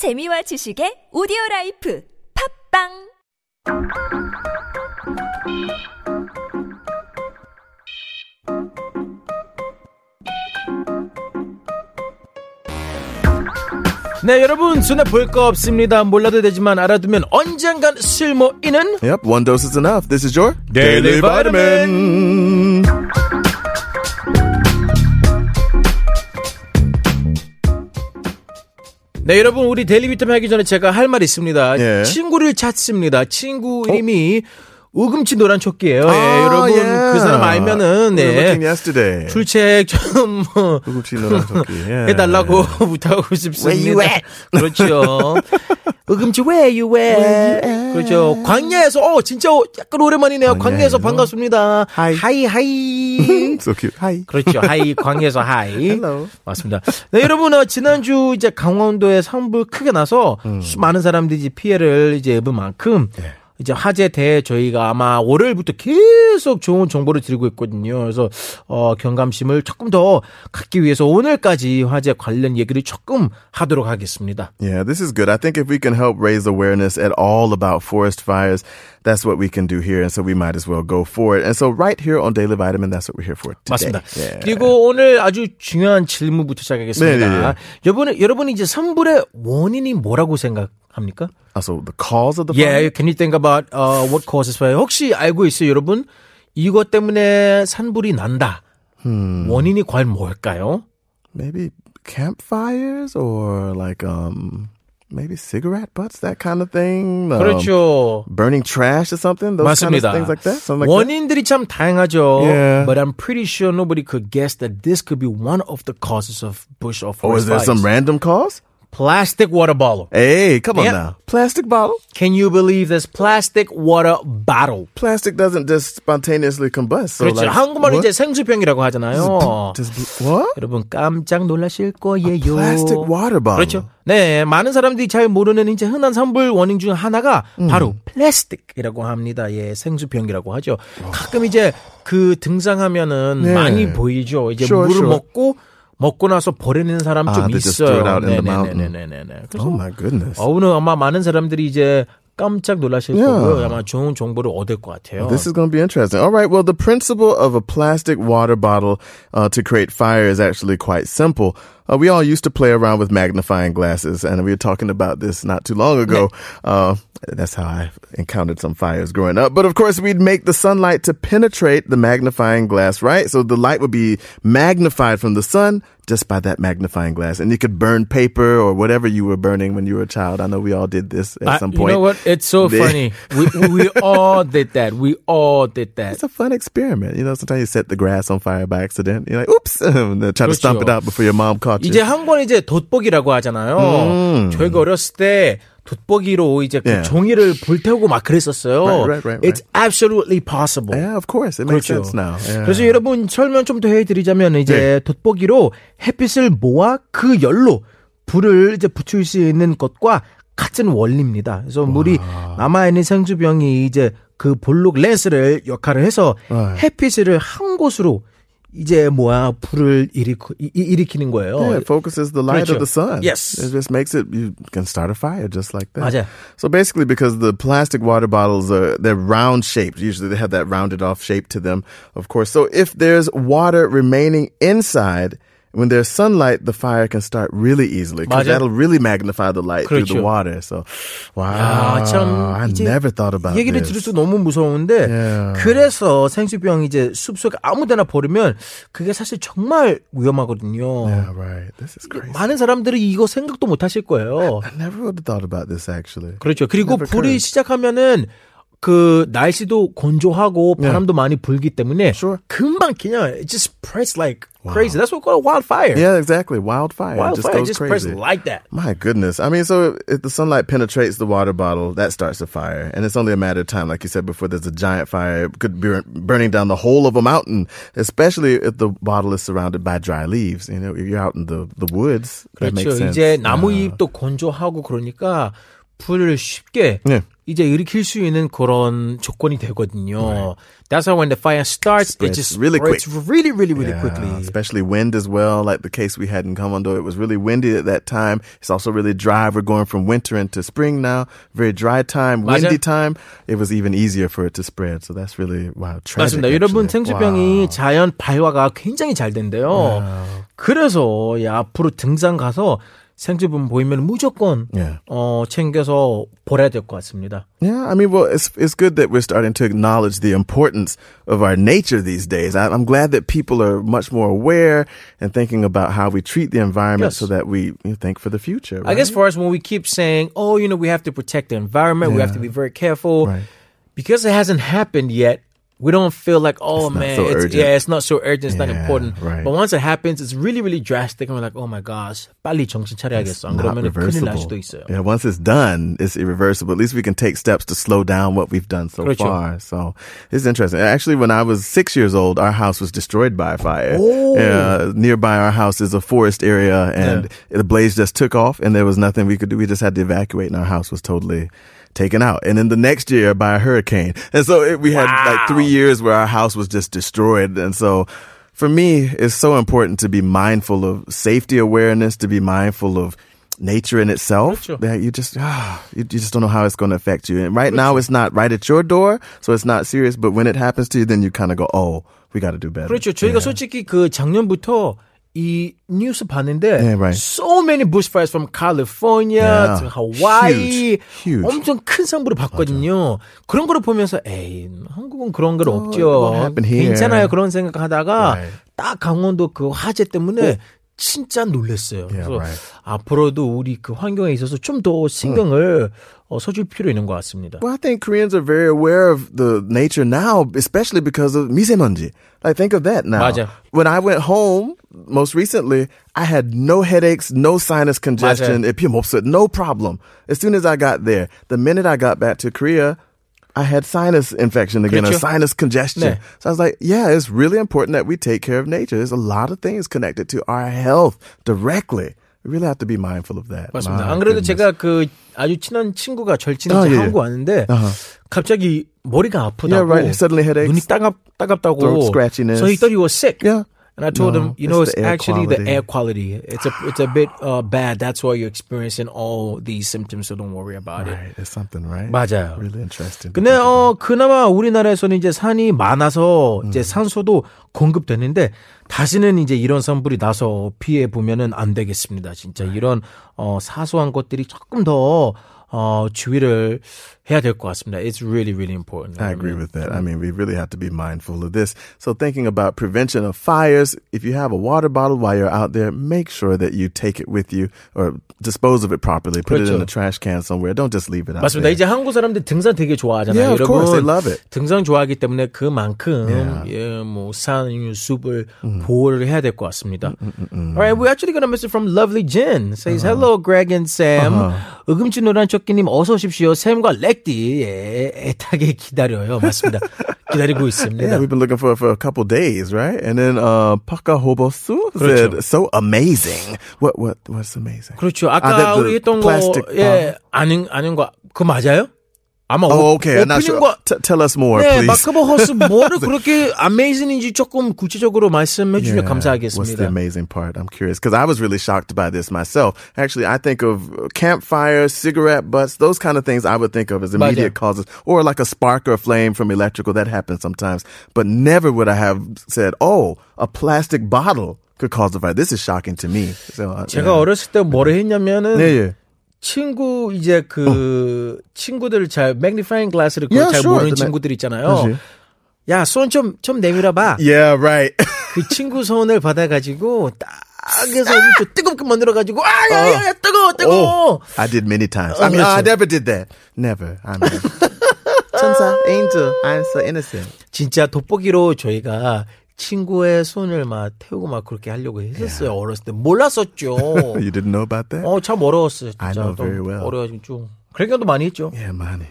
재미와 지식의 오디오 라이프 팟빵 네 여러분 손해 볼 거 없습니다 몰라도 되지만 알아두면 언젠간 쓸모 있는 Yep, one dose is enough. This is your Daily Vitamin. 네 여러분 우리 Daily Vitamin 하기 전에 제가 할 말 있습니다. 예. 친구를 찾습니다. 친구 이름이 우금치 노란 촉기예요 예, 아, 여러분 yeah. 그 사람 알면은 네. 출첵 좀 뭐 우금치 노란 촉기. Yeah. 해달라고 부탁하고 싶습니다. 그렇죠. 우금치 where you at? 그렇죠. 광야에서 어 진짜 약간 오랜만이네요. 광야에서 광야에서. 반갑습니다. Hi. Hi, hi. so cute. Hi. 그렇죠. Hi 광야에서 hi. Hello. 맞습니다. 네, 여러분 어, 지난주 이제 강원도에 산불 크게 나서 음. 수- 많은 사람들이 피해를 이제 입은 만큼 네. 이제 화재 대해 저희가 아마 월요일부터 계속 좋은 정보를 드리고 있거든요. 그래서 어 경감심을 조금 더 갖기 위해서 오늘까지 화재 관련 얘기를 조금 하도록 하겠습니다. Yeah, this is good. I think if we can help raise awareness at all about forest fires, that's what we can do here. And so we might as well go for it. And so right here on Daily Vitamin, that's what we're here for today. 맞습니다. Yeah. 그리고 오늘 아주 중요한 질문부터 시작하겠습니다. 네 네 네. 여러분, 여러분이 이제 산불의 원인이 뭐라고 생각 합니까? Also, the cause of the Yeah, fire? can you think about uh, what causes fire? 혹시 알고 있어요, 여러분? 이것 때문에 산불이 난다. 원인이 과연 뭘까요? Maybe campfires or like, um, maybe cigarette butts, that kind of thing. Um, 그렇죠. burning trash or something. Those kind 맞습니다. of things like that. Something like that. 원인들이 참 다양하죠. Yeah. But I'm pretty sure nobody could guess that this could be one of the causes of bush or Or forest is there fires. some random cause? Plastic water bottle. Hey, come on Yep. now. Plastic bottle? Can you believe this plastic water bottle? Plastic doesn't just spontaneously combust. So 그렇죠. like, 한국말로 what? 이제 생수병이라고 하잖아요. Just, what? 여러분 깜짝 놀라실 거예요. plastic water bottle. 그렇죠. 네, 많은 사람들이 잘 모르는 이제 흔한 산불 원인 중 하나가 음. 바로 플라스틱이라고 합니다. 예, 생수병이라고 하죠. 가끔 이제 그 등산하면은 네. 많이 보이죠. 이제 Sure, 물을 sure. 먹고 먹고 나서 버리는 사람 아, 좀 있어요. 네네네네네. 그래서 Oh my goodness. 어, 오늘 아마 많은 사람들이 이제 깜짝 놀라실 Yeah. 거고요. 아마 좋은 정보를 얻을 것 같아요. This is going to be interesting. All right. Well, the principle of a plastic water bottle uh, to create fire is actually quite simple. Uh, we all used to play around with magnifying glasses, and we were talking about this not too long ago. Uh, that's how I encountered some fires growing up. But of course, we'd make the sunlight to penetrate the magnifying glass, right? So the light would be magnified from the sun just by that magnifying glass, and you could burn paper or whatever you were burning when you were a child. I know we all did this at I, some point. You know what? It's so funny. we, we all did that. We all did that. It's a fun experiment. You know, sometimes you set the grass on fire by accident. You're like, oops, try to stomp it out before your mom caught you. 이제 한권 이제 돋보기라고 하잖아요. 저희가 어렸을 때 돋보기로 이제 그 음. Yeah. 종이를 불태우고 막 그랬었어요. Right, right, right, It's absolutely possible. yeah, of course. It makes 그렇죠. sense now. Yeah. 그래서 여러분 설명 좀 더 해드리자면 이제 네. 돋보기로 햇빛을 모아 그 열로 불을 이제 붙일 수 있는 것과 같은 원리입니다. 그래서 물이 남아 있는 생수병이 이제 그 볼록 렌스를 역할을 해서. 햇빛을 한 곳으로 이제 뭐야 불을 일으키, 이- 이- 일으키는 거예요. Yeah, it focuses the light 그렇죠. of the sun. Yes. It just makes it, you can start a fire just like that. 맞아요. So basically, because the plastic water bottles are, they're round shaped. Usually they have that rounded off shape to them, of course. So if there's water remaining inside, When there's sunlight, the fire can start really easily because that'll really magnify the light through the 그렇죠. water. So, wow. 야, 참 I never thought about 얘기를 this. 들을수록 너무 무서운데 Yeah. 그래서 생수병 이제 숲속에 아무데나 버리면 그게 사실 정말 위험하거든요. Yeah, right. This is crazy. 많은 사람들이 이거 생각도 못 하실 거예요. I never would have thought about this actually. 그렇죠. 그리고 불이. 시작하면은 그 날씨도 건조하고 바람도 많이 불기 때문에 Sure. 금방 그냥 it just spreads like crazy. That's what we call wildfire. Yeah, exactly. Wildfire. It just Wildfire goes just spreads crazy. like that. My goodness. I mean, so if the sunlight penetrates the water bottle, that starts a fire. And it's only a matter of time, like you said before, there's a giant fire. It could be burning down the whole of a mountain, especially if the bottle is surrounded by dry leaves. You know, if you're out in the, the woods. That 그렇죠. makes sense. 이제 나무. 잎도 건조하고 그러니까 불을 쉽게 네. 이제 일으킬 수 있는 그런 조건이 되거든요. That's why when the fire starts, it Spreads just really spreads really, really, really Yeah, quickly. Especially wind as well, like the case we had in Kamondo. It was really windy at that time. It's also really dry. We're going from winter into spring now. Very dry time, windy time. It was even easier for it to spread. So that's really wow. Tragic, 맞습니다. 여러분 actually. 생수병이 Wow. 자연 발화가 굉장히 잘 된대요. 그래서 예, 앞으로 등산 가서 생수병 보이면 무조건 Yeah. 어, 챙겨서 버려야 될 것 같습니다. Yeah, I mean, well, it's it's good that we're starting to acknowledge the importance of our nature these days. I, I'm glad that people are much more aware and thinking about how we treat the environment, Yes. so that we you know, think for the future. I guess right? for us, when we keep saying, "Oh, you know, we have to protect the environment, we have to be very careful," Right. because it hasn't happened yet, we don't feel like, "Oh It's not man, so it's, urgent. yeah, it's not so urgent, it's not Yeah, important." right. But once it happens, it's really, really drastic, and we're like, "Oh my gosh, 빨리 정신 차려야겠어." 안 not 그러면 큰일 날 reversible. 수도 있어요. Yeah, once it's done, it's irreversible. At least we can take steps to slow down what we've done so 그렇죠. far. So it's interesting. Actually, when I was six years old, our house was destroyed by a fire. Oh. Yeah, nearby our house is a forest area, and the blaze just took off, and there was nothing we could do. We just had to evacuate, and our house was totally taken out. And then the next year by a hurricane. And so it, we had like three years where our house was just destroyed. And so for me, it's so important to be mindful of safety awareness, to be mindful of nature in itself 그렇죠. that you just ah, you, you just don't know how it's going to affect you. And right now, it's not right at your door, so it's not serious. But when it happens to you, then you kind of go, "Oh, we got to do better." 그렇죠. 저희가 Yeah. 솔직히 그 작년부터 이 뉴스 봤는데 Yeah, right. so many bushfires from California Yeah. to Hawaii Huge, huge. 엄청 큰 상부를 봤거든요. 그런 거를 보면서 에이 한국은 그런 건 it 없죠. 괜찮아요. 그런 생각하다가 Right. 딱 강원도 그 화재 때문에 진짜 놀랐어요. Yeah, 그래서 right. 앞으로도 우리 그 환경에 있어서 좀 더 신경을 어, 써줄 필요 있는 것 같습니다. Well, I think Koreans are very aware of the nature now, especially because of misemonji. Like, think of that now. 맞아. When I went home most recently, I had no headaches, no sinus congestion, 맞아요. epimopsit, no problem. As soon as I got there, the minute I got back to Korea, I had sinus infection again or 그렇죠. sinus congestion. 네. So I was like, yeah, it's really important that we take care of nature. There's a lot of things connected to our health directly. We really have to be mindful of that. 맞습니다. My 안 그래도 goodness. 제가 그 아주 친한 친구가 절친이 아, 이제 예, 예. 한국 왔는데 갑자기 머리가 아프다고 Yeah, right. Suddenly headaches. 눈이 따갑 따갑다고. So he thought he was sick. Yeah. And I told No, him, you know, it's it's, the actually the quality. air quality. It's a it's a bit uh, bad. That's why you're experiencing all these symptoms. So don't worry about it. Right, there's something, right? 맞아요. Really interesting. 근데 어 그나마 우리나라에서는 이제 산이 많아서 이제 산소도 공급되는데 다시는 이제 이런 산불이 나서 피해 보면은 안 되겠습니다. 진짜 이런 어 사소한 것들이 조금 더 어, 주의를 해야 될 것 같습니다. It's really, really important. I agree with that. I mean, we really have to be mindful of this. So, thinking about prevention of fires, if you have a water bottle while you're out there, make sure that you take it with you or dispose of it properly. Put it in 그렇죠. a trash can somewhere. Don't just leave it out 맞습니다. there. 이제 한국 사람들 등산 되게 좋아하잖아요. Yeah, of 여러분. course. They love it. 등산 좋아하기 때문에 그만큼 Yeah. 예, 뭐 산, 숲을 보호를 해야 될 것 같습니다. Alright, we're actually gonna miss it from Lovely Jen. Says hello, Greg and Sam. 의금치 노란 쫓기님 어서 오십시오. 샘과 렉 디 예, 애타게 기다려요. 맞습니다. 기다리고 있습니다. Yeah, we've been looking for for a couple days, right? And then uh Paka Hobosu said, 그렇죠. "So amazing." What what what's amazing? 그렇죠. 아까 아, that the 우리 했던 거, 예, 아는, 아는 거, 그거 맞아요? 아마 Oh, 오- okay. I'm not sure. 오프닝과 T- tell us more, 네, please. 마크버 허스 뭐를 그렇게 아메이징인지 조금 구체적으로 말씀해 주시면 Yeah, What's the 감사하겠습니다. amazing part? I'm curious because I was really shocked by this myself. Actually, I think of campfires, cigarette butts, those kind of things I would think of as immediate 맞아요. causes, or like a spark or flame from electrical. That happens sometimes, but never would I have said, "Oh, a plastic bottle could cause a fire." This is shocking to me. So, uh, 제가 yeah. 어렸을 때 뭐를 했냐면은 네, 예. 친구 이제 그 친구들 잘 글라스를 그걸 Yeah, 잘 sure. 모르는 The ma- 친구들 있잖아요. 그치. 야, 손좀좀 내밀어 봐. Yeah, right. 그 친구 손을 받아 가지고 딱 해서 엄청 뜨겁게 만들어 가지고 아, 야, 야, 야, 뜨거워, 뜨거워. oh, I did many times. Oh, I mean, I never did that. Never. I'm 천사, angel. I'm so innocent. 진짜 돋보기로 저희가 친구의 손을 막 태우고 막 그렇게 하려고 했었어요. 어렸을 때 몰랐었죠. You didn't know about that? 어, 참 어려웠어요. 진짜. I know 좀 very well. 어려가지고 좀. 그런 경우도 많이 했죠. Yeah, money.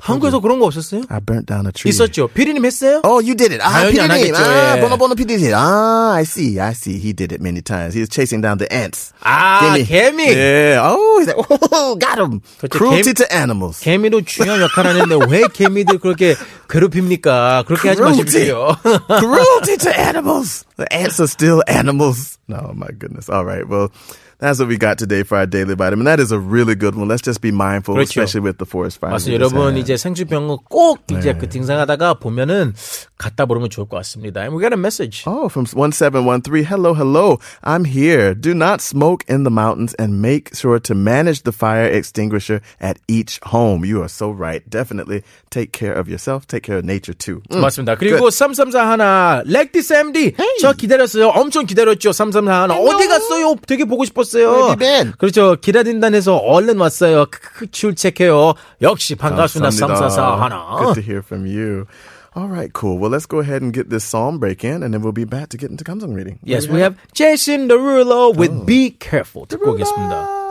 한국에서 그런 거 없었어요? I burnt down a tree. 있었죠. 피디님 했어요? Oh, you did it. Ah, 당연히 안 PD님. 하겠죠, Ah, 예. Bono Bono PD did. Ah, I see. I see. He did it many times. He was chasing down the ants. 아, 개미. Yeah. Oh, he's like, oh, got him. 그렇죠. Cruelty 개미- to animals. 개미도 중요한 역할을 하는데 왜 개미들 그렇게 괴롭힙니까? 그렇게 하지 Cruelty. 마십시오. Cruelty to animals. The ants are still animals. No, my goodness. All right. Well, that's what we got today for our daily vitamin. That is a really good one. Let's just be mindful, 그렇죠. especially with the forest fires. 맞습니다. we just 여러분 had. 이제 생수병은 꼭 이제 네. 그 등산하다가 보면은 갖다 버리면 좋을 것 같습니다. And we got a message. Oh, from 1713. Hello, hello. I'm here. Do not smoke in the mountains and make sure to manage the fire extinguisher at each home. You are so right. Definitely take care of yourself. Take care of nature too. Mm. 맞습니다. 그리고 334 하나 렉디 쌤디 저 기다렸어요. 엄청 기다렸죠. 334 하나 어디 갔어요? 되게 보고 싶었어요. Where have you been? 그렇죠. 기다린단에서 얼른 왔어요. 크크 출첵해요. 역시 반갑습니다. 감사합니다. 344 하나. Good to hear from you. All right, cool. Well, let's go ahead and get this psalm break in, and then we'll be back to get into Kamsung reading. Yes, we have Jason Derulo with Be Careful 듣고 오겠습니다.